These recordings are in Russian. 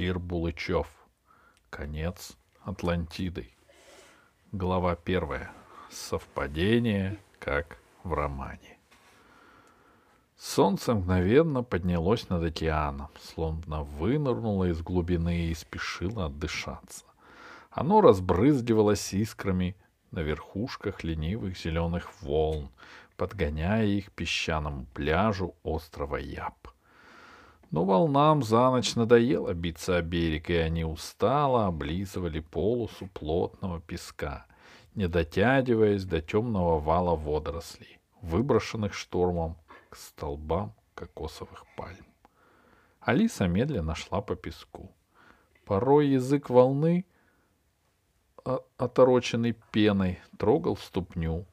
Кир Булычев. Конец Атлантиды. Глава первая. Совпадение, как в романе. Солнце мгновенно поднялось над океаном, словно вынырнуло из глубины и спешило отдышаться. Оно разбрызгивалось искрами на верхушках ленивых зеленых волн, подгоняя их песчаному пляжу острова Яб. Но волнам за ночь надоело биться о берег, и они устало облизывали полосу плотного песка, не дотягиваясь до темного вала водорослей, выброшенных штормом к столбам кокосовых пальм. Алиса медленно шла по песку. Порой язык волны, отороченный пеной, трогал ступню.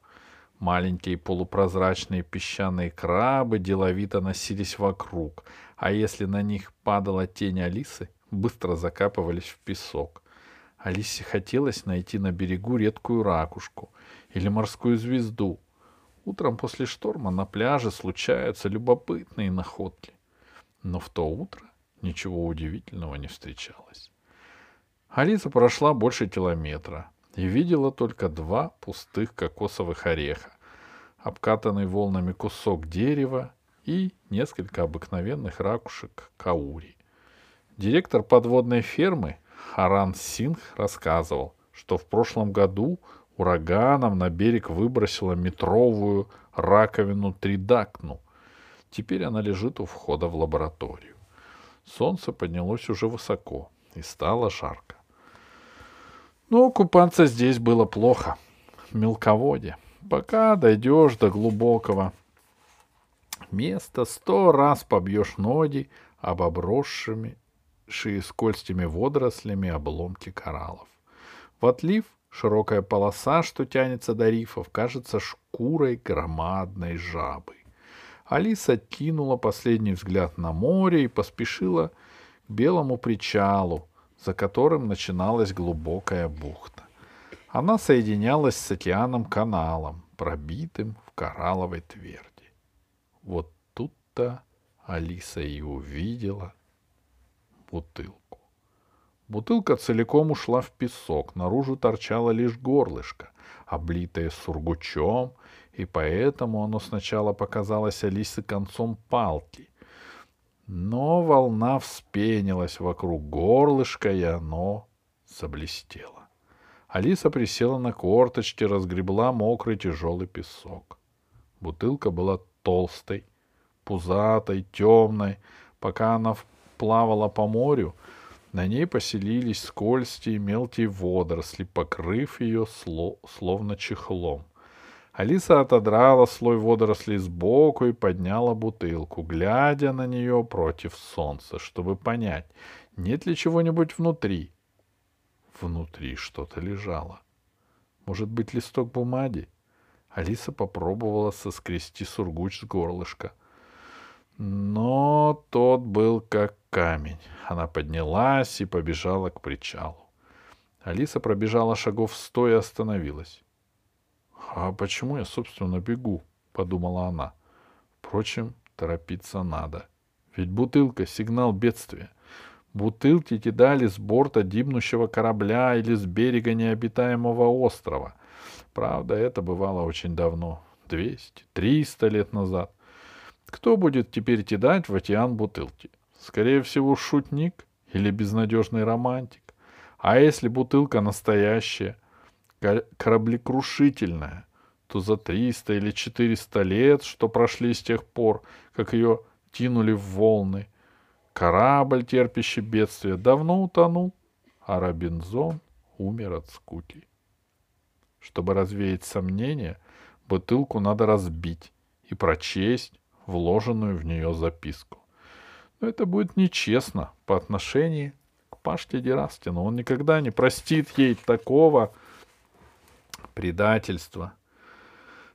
Маленькие полупрозрачные песчаные крабы деловито носились вокруг, а если на них падала тень Алисы, быстро закапывались в песок. Алисе хотелось найти на берегу редкую ракушку или морскую звезду. Утром после шторма на пляже случаются любопытные находки. Но в то утро ничего удивительного не встречалось. Алиса прошла больше километра и видела только два пустых кокосовых ореха, обкатанный волнами кусок дерева и несколько обыкновенных ракушек каури. Директор подводной фермы Харан Сингх рассказывал, что в прошлом году ураганом на берег выбросило метровую раковину тридакну. Теперь она лежит у входа в лабораторию. Солнце поднялось уже высоко и стало жарко. Но купаться здесь было плохо. Мелководье. Пока дойдешь до глубокого места, сто раз побьешь ноги об обросшими скользкими водорослями обломки кораллов. В отлив широкая полоса, что тянется до рифов, кажется шкурой громадной жабы. Алиса кинула последний взгляд на море и поспешила к белому причалу, за которым начиналась глубокая бухта. Она соединялась с океаном каналом, пробитым в коралловой тверди. Вот тут-то Алиса и увидела бутылку. Бутылка целиком ушла в песок, наружу торчало лишь горлышко, облитое сургучом, и поэтому оно сначала показалось Алисе концом палки. Но волна вспенилась вокруг горлышка, и оно заблестело. Алиса присела на корточки, разгребла мокрый тяжелый песок. Бутылка была толстой, пузатой, темной. Пока она плавала по морю, на ней поселились скользкие мелкие водоросли, покрыв ее сло, словно чехлом. Алиса отодрала слой водорослей сбоку и подняла бутылку, глядя на нее против солнца, чтобы понять, нет ли чего-нибудь внутри. Внутри что-то лежало. Может быть, листок бумаги? Алиса попробовала соскрести сургуч с горлышка. Но тот был как камень. Она поднялась и побежала к причалу. Алиса пробежала шагов сто и остановилась. «А почему я, собственно, бегу?» — подумала она. Впрочем, торопиться надо. Ведь бутылка — сигнал бедствия. Бутылки кидали с борта гибнущего корабля или с берега необитаемого острова — Правда, это бывало очень давно, двести, триста лет назад. Кто будет теперь кидать в океан бутылки? Скорее всего, шутник или безнадежный романтик. А если бутылка настоящая, кораблекрушительная, то за триста или четыреста лет, что прошли с тех пор, как ее тянули в волны, корабль, терпящий бедствие, давно утонул, а Робинзон умер от скуки. Чтобы развеять сомнения, бутылку надо разбить и прочесть вложенную в нее записку. Но это будет нечестно по отношению к Пашке Дерастину. Он никогда не простит ей такого предательства.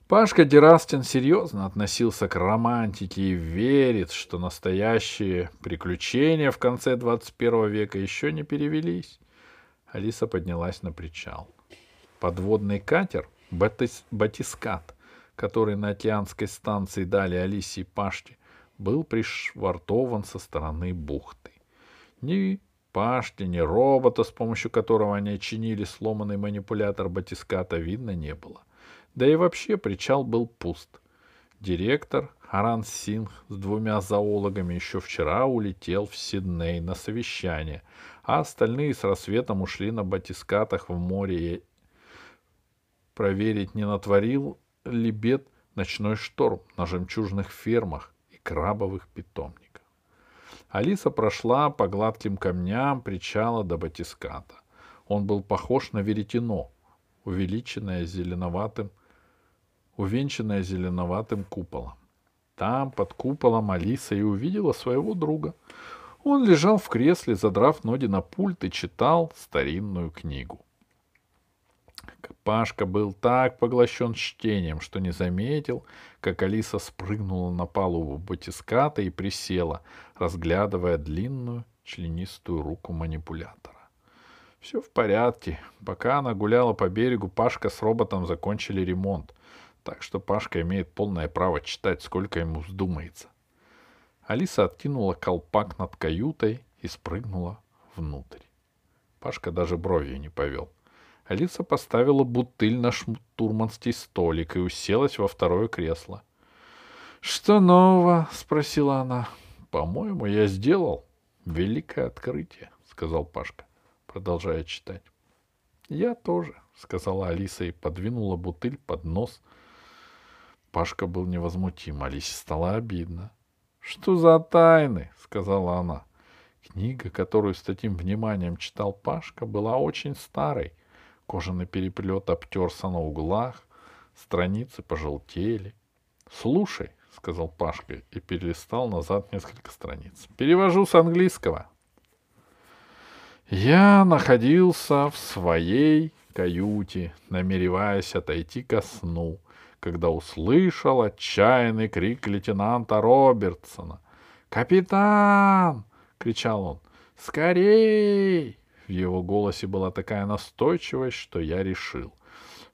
Пашка Дерастин серьезно относился к романтике и верит, что настоящие приключения в конце 21 века еще не перевелись. Алиса поднялась на причал. — Подводный катер Батис, «Батискат», который на океанской станции дали Алисе и Пашке, был пришвартован со стороны бухты. Ни Пашки, ни робота, с помощью которого они чинили сломанный манипулятор батиската, видно не было. Да и вообще причал был пуст. Директор Харан Сингх с двумя зоологами еще вчера улетел в Сидней на совещание, а остальные с рассветом ушли на батискатах в море проверить, не натворил ли бед ночной шторм на жемчужных фермах и крабовых питомниках. Алиса прошла по гладким камням причала до батиската. Он был похож на веретено, увеличенное зеленоватым, увенчанное зеленоватым куполом. Там, под куполом, Алиса и увидела своего друга. Он лежал в кресле, задрав ноги на пульт и читал старинную книгу. Пашка был так поглощен чтением, что не заметил, как Алиса спрыгнула на палубу батиската и присела, разглядывая длинную членистую руку манипулятора. Все в порядке. Пока она гуляла по берегу, Пашка с роботом закончили ремонт, так что Пашка имеет полное право читать, сколько ему вздумается. Алиса откинула колпак над каютой и спрыгнула внутрь. Пашка даже бровью не повел — Алиса поставила бутыль на штурманский столик и уселась во второе кресло. «Что нового?» — спросила она. «По-моему, я сделал великое открытие», — сказал Пашка, продолжая читать. «Я тоже», — сказала Алиса и подвинула бутыль под нос. Пашка был невозмутим, Алисе стало обидно. «Что за тайны?» — сказала она. Книга, которую с таким вниманием читал Пашка, была очень старой — Кожаный переплет обтерся на углах, страницы пожелтели. «Слушай», — сказал Пашка и перелистал назад несколько страниц. «Перевожу с английского». Я находился в своей каюте, намереваясь отойти ко сну, когда услышал отчаянный крик лейтенанта Робертсона. «Капитан!» — кричал он. «Скорей!» Его голосе была такая настойчивость, что я решил.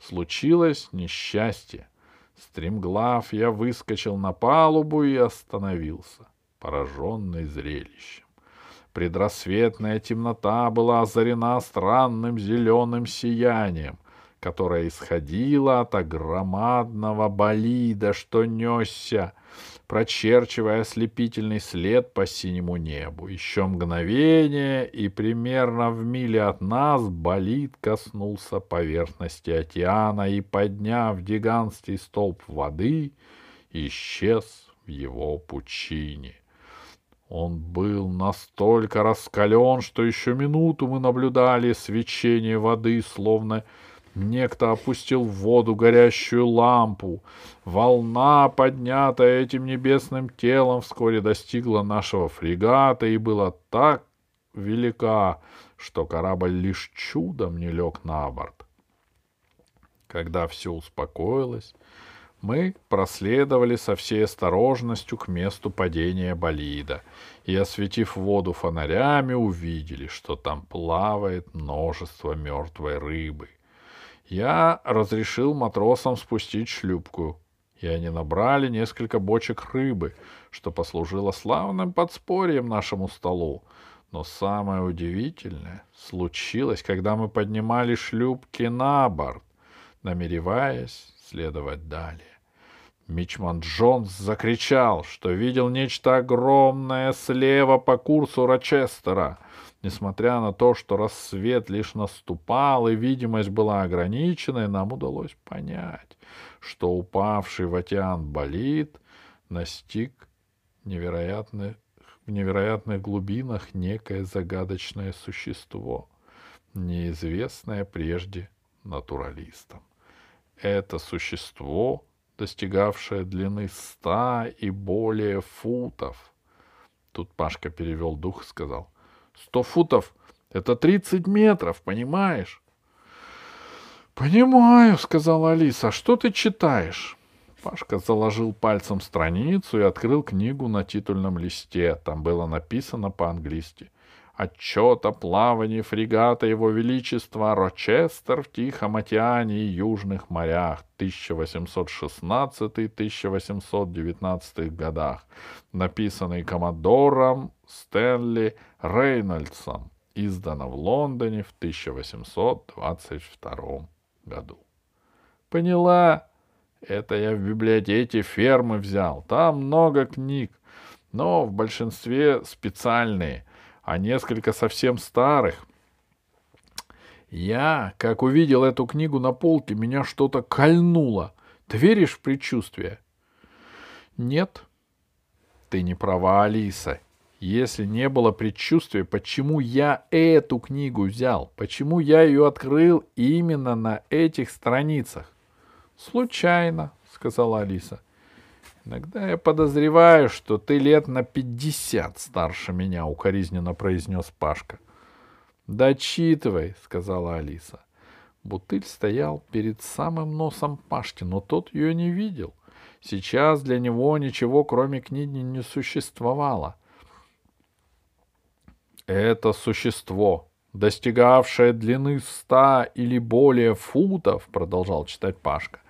Случилось несчастье. Стремглав я выскочил на палубу и остановился, пораженный зрелищем. Предрассветная темнота была озарена странным зеленым сиянием, которое исходило от громадного болида, что несся прочерчивая ослепительный след по синему небу. Еще мгновение, и примерно в миле от нас болид коснулся поверхности океана и, подняв гигантский столб воды, исчез в его пучине. Он был настолько раскален, что еще минуту мы наблюдали свечение воды, словно Некто опустил в воду горящую лампу. Волна, поднятая этим небесным телом, вскоре достигла нашего фрегата и была так велика, что корабль лишь чудом не лег на борт. Когда все успокоилось, мы проследовали со всей осторожностью к месту падения болида и, осветив воду фонарями, увидели, что там плавает множество мертвой рыбы. Я разрешил матросам спустить шлюпку, и они набрали несколько бочек рыбы, что послужило славным подспорьем нашему столу. Но самое удивительное случилось, когда мы поднимали шлюпки на борт, намереваясь следовать далее. Мичман Джонс закричал, что видел нечто огромное слева по курсу Рочестера — Несмотря на то, что рассвет лишь наступал и видимость была ограниченной, нам удалось понять, что упавший в океан болид настиг невероятных, в невероятных глубинах некое загадочное существо, неизвестное прежде натуралистам. Это существо, достигавшее длины ста и более футов. Тут Пашка перевел дух и сказал — Сто футов — это тридцать метров, понимаешь? «Понимаю», — сказала Алиса. «А что ты читаешь?» Пашка заложил пальцем страницу и открыл книгу на титульном листе. Там было написано по-английски. «Отчет о плавании фрегата Его Величества Рочестер в Тихом океане и Южных морях 1816-1819 годах, написанный коммодором Стэнли Рейнольдсом издана в Лондоне в 1822 году. Поняла? Это я в библиотеке фермы взял. Там много книг, но в большинстве специальные, а несколько совсем старых. Я, как увидел эту книгу на полке, меня что-то кольнуло. Ты веришь в предчувствие? Нет. Ты не права, Алиса. Если не было предчувствия, почему я эту книгу взял? Почему я ее открыл именно на этих страницах? Случайно, сказала Алиса. Иногда я подозреваю, что ты лет на пятьдесят старше меня, укоризненно произнес Пашка. Дочитывай, сказала Алиса. Бутыль стоял перед самым носом Пашки, но тот ее не видел. Сейчас для него ничего, кроме книги, не существовало. Это существо, достигавшее длины ста или более футов, продолжал читать Пашка,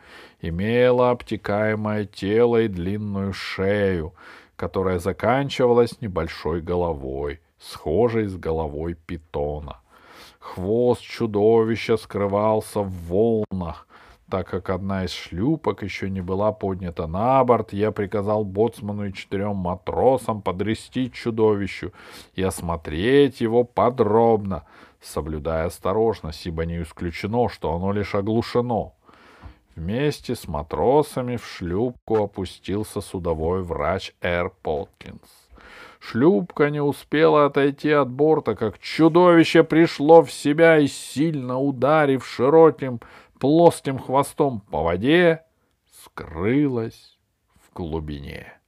имело обтекаемое тело и длинную шею, которая заканчивалась небольшой головой, схожей с головой питона. Хвост чудовища скрывался в волнах. Так как одна из шлюпок еще не была поднята на борт, я приказал боцману и четырем матросам подрести чудовищу и осмотреть его подробно, соблюдая осторожность, ибо не исключено, что оно лишь оглушено. Вместе с матросами в шлюпку опустился судовой врач Эр Поткинс. Шлюпка не успела отойти от борта, как чудовище пришло в себя и, сильно ударив широким плоским хвостом по воде, скрылось в глубине.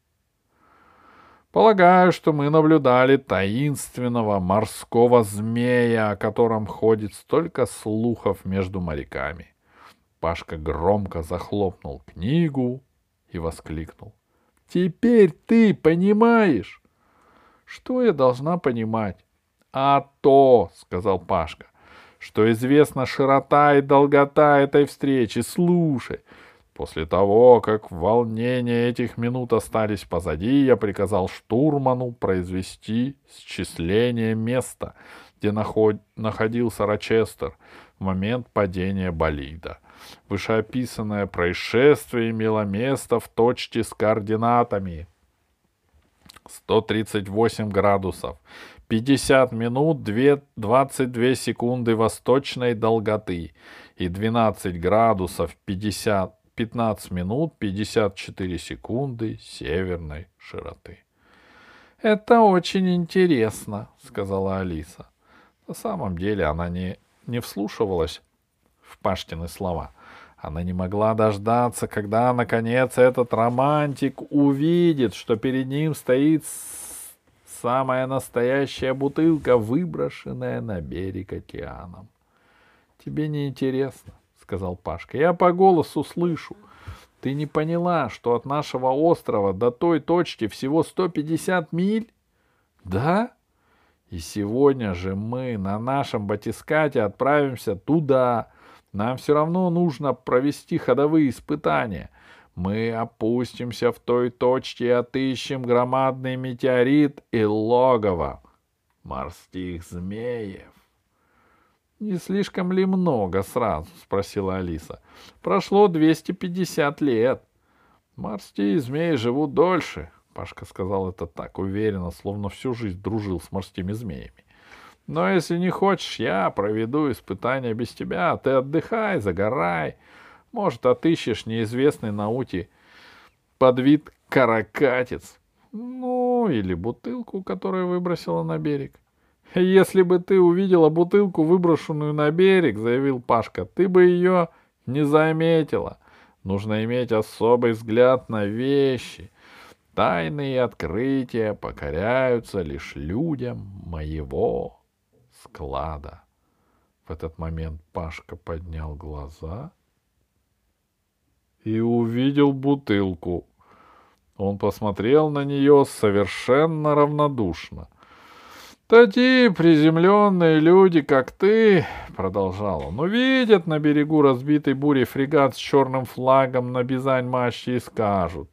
Полагаю, что мы наблюдали таинственного морского змея, о котором ходит столько слухов между моряками. Пашка громко захлопнул книгу и воскликнул. «Теперь ты понимаешь?» «Что я должна понимать?» «А то», — сказал Пашка, — «что известна широта и долгота этой встречи. Слушай, после того, как волнения этих минут остались позади, я приказал штурману произвести счисление места, где наход... находился Рочестер в момент падения болида — Вышеописанное происшествие имело место в точке с координатами. 138 градусов, 50 минут 2, 22 секунды восточной долготы и 12 градусов 50, 15 минут 54 секунды северной широты. «Это очень интересно», — сказала Алиса. На самом деле она не, не вслушивалась в Паштины слова. Она не могла дождаться, когда, наконец, этот романтик увидит, что перед ним стоит самая настоящая бутылка, выброшенная на берег океаном. — Тебе не интересно, — сказал Пашка. — Я по голосу слышу. Ты не поняла, что от нашего острова до той точки всего 150 миль? — Да? И сегодня же мы на нашем батискате отправимся туда, нам все равно нужно провести ходовые испытания. Мы опустимся в той точке и отыщем громадный метеорит и логово морских змеев. — Не слишком ли много сразу? — спросила Алиса. — Прошло 250 лет. Морские змеи живут дольше. Пашка сказал это так уверенно, словно всю жизнь дружил с морскими змеями. Но если не хочешь, я проведу испытания без тебя. Ты отдыхай, загорай. Может, отыщешь неизвестный науте под вид каракатец. Ну, или бутылку, которую выбросила на берег. Если бы ты увидела бутылку, выброшенную на берег, заявил Пашка, ты бы ее не заметила. Нужно иметь особый взгляд на вещи. Тайные открытия покоряются лишь людям моего склада. В этот момент Пашка поднял глаза и увидел бутылку. Он посмотрел на нее совершенно равнодушно. «Такие приземленные люди, как ты, — продолжал он, — увидят на берегу разбитой бури фрегат с черным флагом на бизань-мачте и скажут.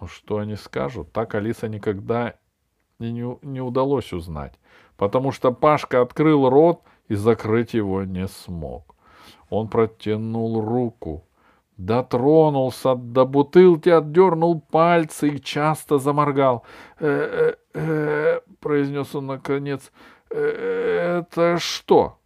Ну что они скажут, так Алиса никогда не, не удалось узнать. потому что Пашка открыл рот и закрыть его не смог. Он протянул руку, дотронулся до бутылки, отдернул пальцы и часто заморгал. «Э -э -э — произнес он наконец. «Э, — Это что?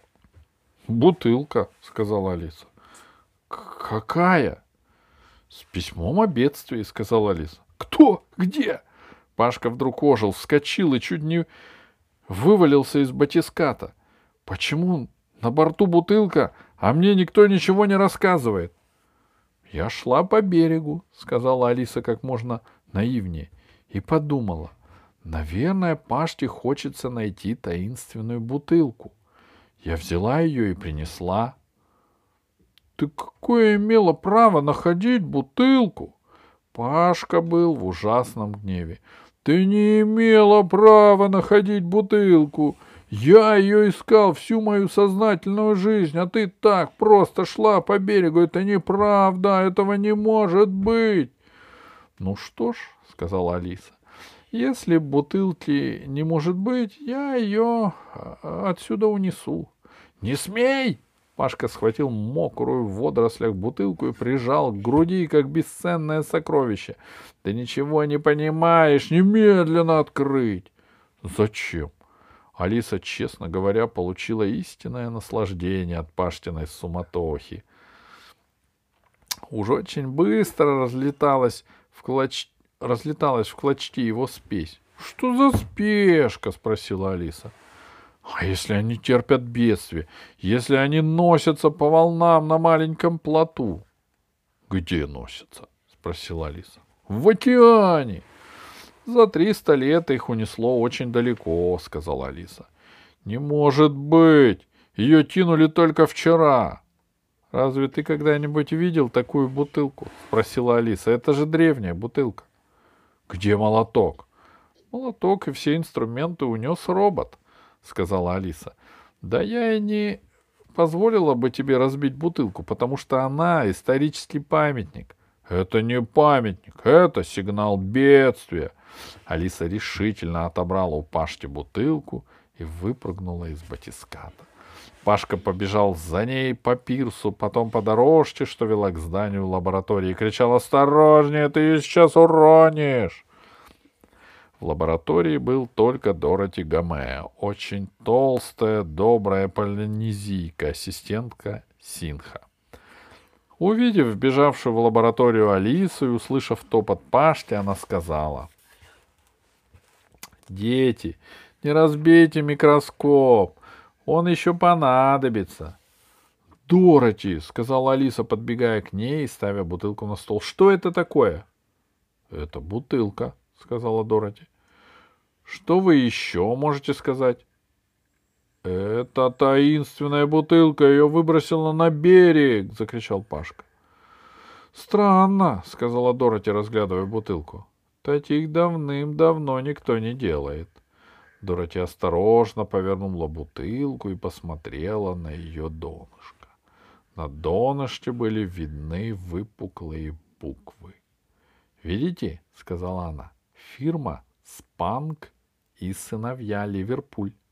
— Бутылка, — сказала Алиса. — Какая? — С письмом о бедствии, — сказала Алиса. — Кто? Где? Пашка вдруг ожил, вскочил и чуть не вывалился из батиската. — Почему на борту бутылка, а мне никто ничего не рассказывает? — Я шла по берегу, — сказала Алиса как можно наивнее, и подумала. Наверное, Пашке хочется найти таинственную бутылку. — я взяла ее и принесла. Ты какое имела право находить бутылку? Пашка был в ужасном гневе. Ты не имела права находить бутылку. Я ее искал всю мою сознательную жизнь, а ты так просто шла по берегу. Это неправда, этого не может быть. Ну что ж, сказала Алиса, если бутылки не может быть, я ее а, отсюда унесу. «Не смей!» Пашка схватил мокрую в водорослях бутылку и прижал к груди, как бесценное сокровище. «Ты ничего не понимаешь! Немедленно открыть!» «Зачем?» Алиса, честно говоря, получила истинное наслаждение от Паштиной суматохи. Уж очень быстро разлеталась в, клоч... разлеталась в клочки его спесь. «Что за спешка?» — спросила Алиса. — а если они терпят бедствие? Если они носятся по волнам на маленьком плоту? — Где носятся? — спросила Алиса. — В океане. — За триста лет их унесло очень далеко, — сказала Алиса. — Не может быть! Ее кинули только вчера. — Разве ты когда-нибудь видел такую бутылку? — спросила Алиса. — Это же древняя бутылка. — Где молоток? — Молоток и все инструменты унес робот. —— сказала Алиса. — Да я и не позволила бы тебе разбить бутылку, потому что она исторический памятник. — Это не памятник, это сигнал бедствия. Алиса решительно отобрала у Пашки бутылку и выпрыгнула из батиската. Пашка побежал за ней по пирсу, потом по дорожке, что вела к зданию лаборатории, и кричал «Осторожнее, ты ее сейчас уронишь!» В лаборатории был только Дороти Гамея, очень толстая, добрая полинезийка, ассистентка Синха. Увидев вбежавшую в лабораторию Алису и услышав топот Пашки, она сказала. «Дети, не разбейте микроскоп, он еще понадобится». «Дороти», — сказала Алиса, подбегая к ней и ставя бутылку на стол. «Что это такое?» «Это бутылка», — сказала Дороти. Что вы еще можете сказать? Это таинственная бутылка, ее выбросила на берег, закричал Пашка. Странно, сказала Дороти, разглядывая бутылку. Таких давным-давно никто не делает. Дороти осторожно повернула бутылку и посмотрела на ее донышко. На донышке были видны выпуклые буквы. «Видите?» — сказала она. «Фирма Спанк и сыновья Ливерпуль. —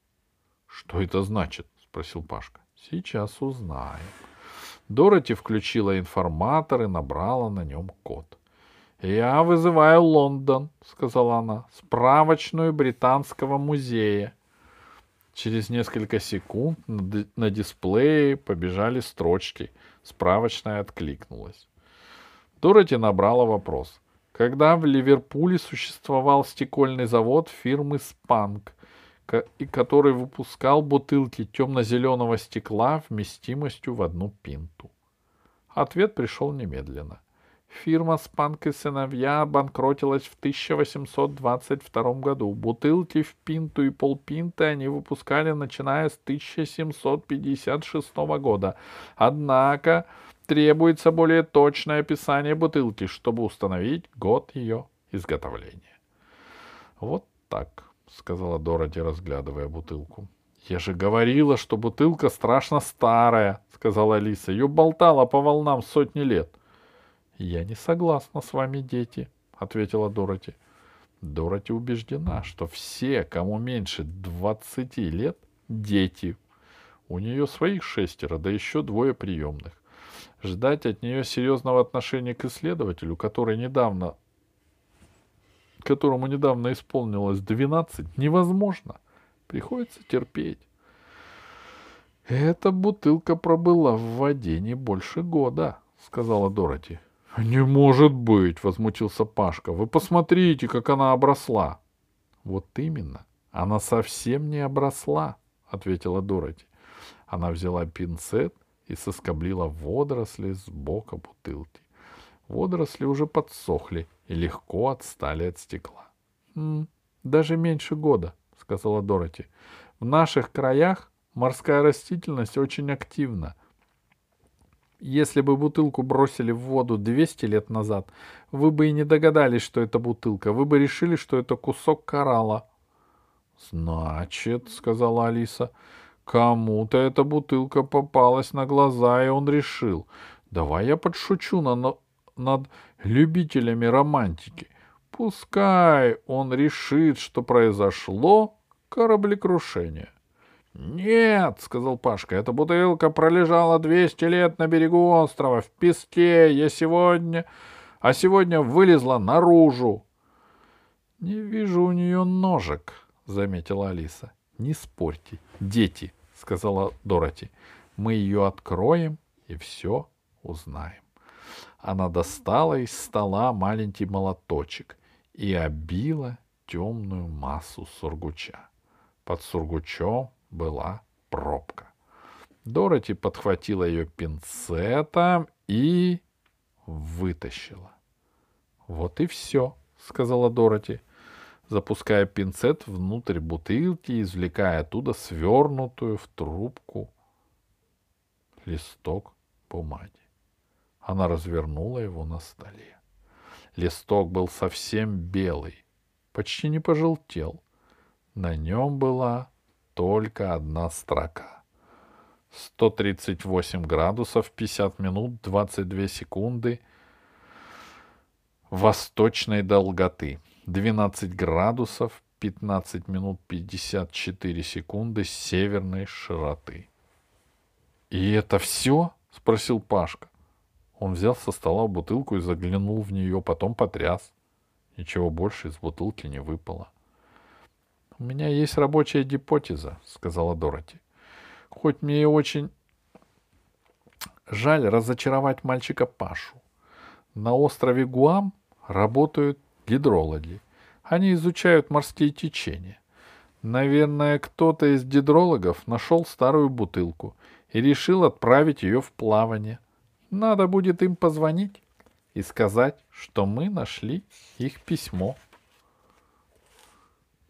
Что это значит? — спросил Пашка. — Сейчас узнаем. Дороти включила информатор и набрала на нем код. — Я вызываю Лондон, — сказала она, — справочную британского музея. Через несколько секунд на дисплее побежали строчки. Справочная откликнулась. Дороти набрала вопрос когда в Ливерпуле существовал стекольный завод фирмы «Спанк», и который выпускал бутылки темно-зеленого стекла вместимостью в одну пинту. Ответ пришел немедленно. Фирма «Спанк и сыновья» обанкротилась в 1822 году. Бутылки в пинту и полпинты они выпускали, начиная с 1756 года. Однако требуется более точное описание бутылки, чтобы установить год ее изготовления. Вот так, сказала Дороти, разглядывая бутылку. Я же говорила, что бутылка страшно старая, сказала Алиса. Ее болтала по волнам сотни лет. Я не согласна с вами, дети, ответила Дороти. Дороти убеждена, что все, кому меньше 20 лет, дети. У нее своих шестеро, да еще двое приемных. Ждать от нее серьезного отношения к исследователю, который недавно, которому недавно исполнилось 12, невозможно. Приходится терпеть. Эта бутылка пробыла в воде не больше года, сказала Дороти. Не может быть, возмутился Пашка. Вы посмотрите, как она обросла. Вот именно. Она совсем не обросла, ответила Дороти. Она взяла пинцет и соскоблила водоросли с бока бутылки. Водоросли уже подсохли и легко отстали от стекла. «М, «Даже меньше года», — сказала Дороти. «В наших краях морская растительность очень активна. Если бы бутылку бросили в воду 200 лет назад, вы бы и не догадались, что это бутылка. Вы бы решили, что это кусок коралла. «Значит, — сказала Алиса, — кому-то эта бутылка попалась на глаза, и он решил, давай я подшучу на, над любителями романтики. Пускай он решит, что произошло кораблекрушение. «Нет», — сказал Пашка, — «эта бутылка пролежала двести лет на берегу острова, в песке. Я сегодня... А сегодня вылезла наружу». «Не вижу у нее ножек», — заметила Алиса. «Не спорьте, дети», — сказала Дороти. «Мы ее откроем и все узнаем». Она достала из стола маленький молоточек и обила темную массу сургуча. Под сургучом была пробка. Дороти подхватила ее пинцетом и вытащила. Вот и все, сказала Дороти, запуская пинцет внутрь бутылки и извлекая оттуда свернутую в трубку листок бумаги. Она развернула его на столе. Листок был совсем белый, почти не пожелтел. На нем была только одна строка. 138 градусов 50 минут 22 секунды восточной долготы. 12 градусов 15 минут 54 секунды северной широты. «И это все?» — спросил Пашка. Он взял со стола бутылку и заглянул в нее, потом потряс. Ничего больше из бутылки не выпало. — «У меня есть рабочая гипотеза», — сказала Дороти. «Хоть мне и очень жаль разочаровать мальчика Пашу. На острове Гуам работают гидрологи. Они изучают морские течения. Наверное, кто-то из гидрологов нашел старую бутылку и решил отправить ее в плавание. Надо будет им позвонить и сказать, что мы нашли их письмо.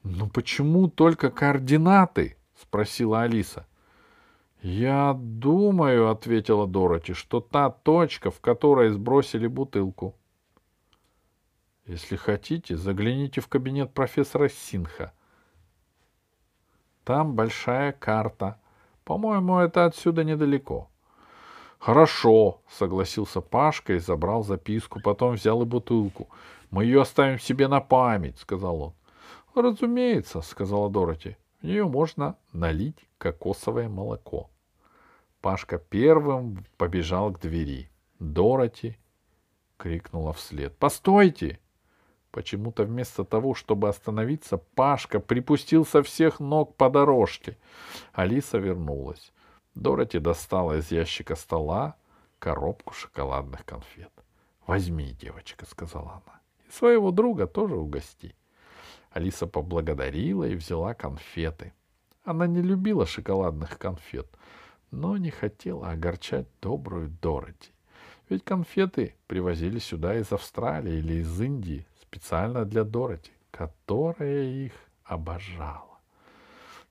«Ну почему только координаты?» — спросила Алиса. «Я думаю», — ответила Дороти, — «что та точка, в которой сбросили бутылку». «Если хотите, загляните в кабинет профессора Синха. Там большая карта. По-моему, это отсюда недалеко». «Хорошо», — согласился Пашка и забрал записку, потом взял и бутылку. «Мы ее оставим себе на память», — сказал он. «Разумеется», — сказала Дороти. «В нее можно налить кокосовое молоко». Пашка первым побежал к двери. Дороти крикнула вслед. «Постойте!» Почему-то вместо того, чтобы остановиться, Пашка припустил со всех ног по дорожке. Алиса вернулась. Дороти достала из ящика стола коробку шоколадных конфет. «Возьми, девочка», — сказала она. «И своего друга тоже угости». Алиса поблагодарила и взяла конфеты. Она не любила шоколадных конфет, но не хотела огорчать добрую Дороти. Ведь конфеты привозили сюда из Австралии или из Индии специально для Дороти, которая их обожала.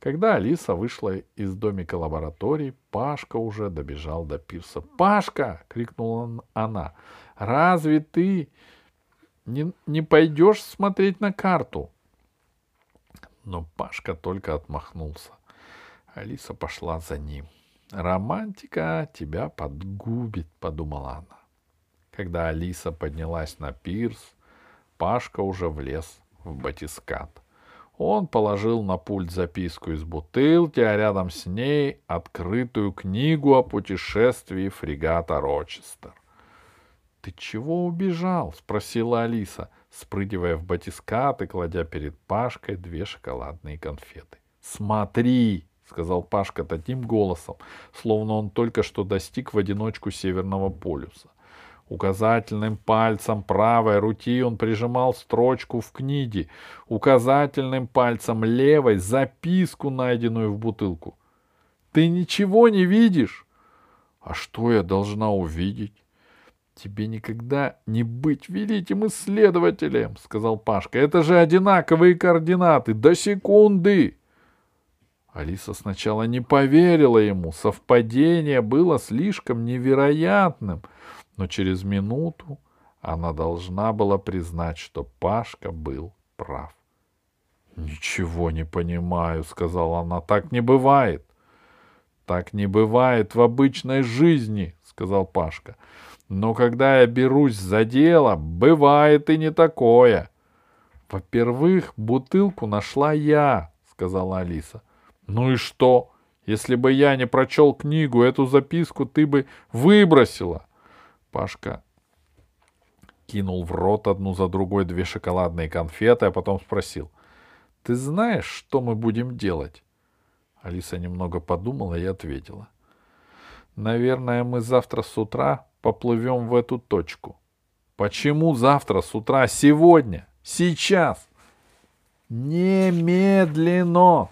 Когда Алиса вышла из домика лаборатории, Пашка уже добежал до пирса. «Пашка!» — крикнула она. «Разве ты не, не пойдешь смотреть на карту?» но Пашка только отмахнулся. Алиса пошла за ним. «Романтика тебя подгубит», — подумала она. Когда Алиса поднялась на пирс, Пашка уже влез в батискат. Он положил на пульт записку из бутылки, а рядом с ней открытую книгу о путешествии фрегата Рочестер. — Ты чего убежал? — спросила Алиса, спрыгивая в батискат и кладя перед Пашкой две шоколадные конфеты. — Смотри! — сказал Пашка таким голосом, словно он только что достиг в одиночку Северного полюса. Указательным пальцем правой руки он прижимал строчку в книге, указательным пальцем левой записку, найденную в бутылку. «Ты ничего не видишь?» «А что я должна увидеть?» «Тебе никогда не быть великим исследователем», — сказал Пашка. «Это же одинаковые координаты, до секунды!» Алиса сначала не поверила ему, совпадение было слишком невероятным — но через минуту она должна была признать, что Пашка был прав. «Ничего не понимаю», — сказала она, — «так не бывает». «Так не бывает в обычной жизни», — сказал Пашка. «Но когда я берусь за дело, бывает и не такое». «Во-первых, бутылку нашла я», — сказала Алиса. «Ну и что? Если бы я не прочел книгу, эту записку ты бы выбросила». Пашка кинул в рот одну за другой две шоколадные конфеты, а потом спросил. — Ты знаешь, что мы будем делать? Алиса немного подумала и ответила. — Наверное, мы завтра с утра поплывем в эту точку. — Почему завтра с утра? Сегодня? Сейчас? — Немедленно!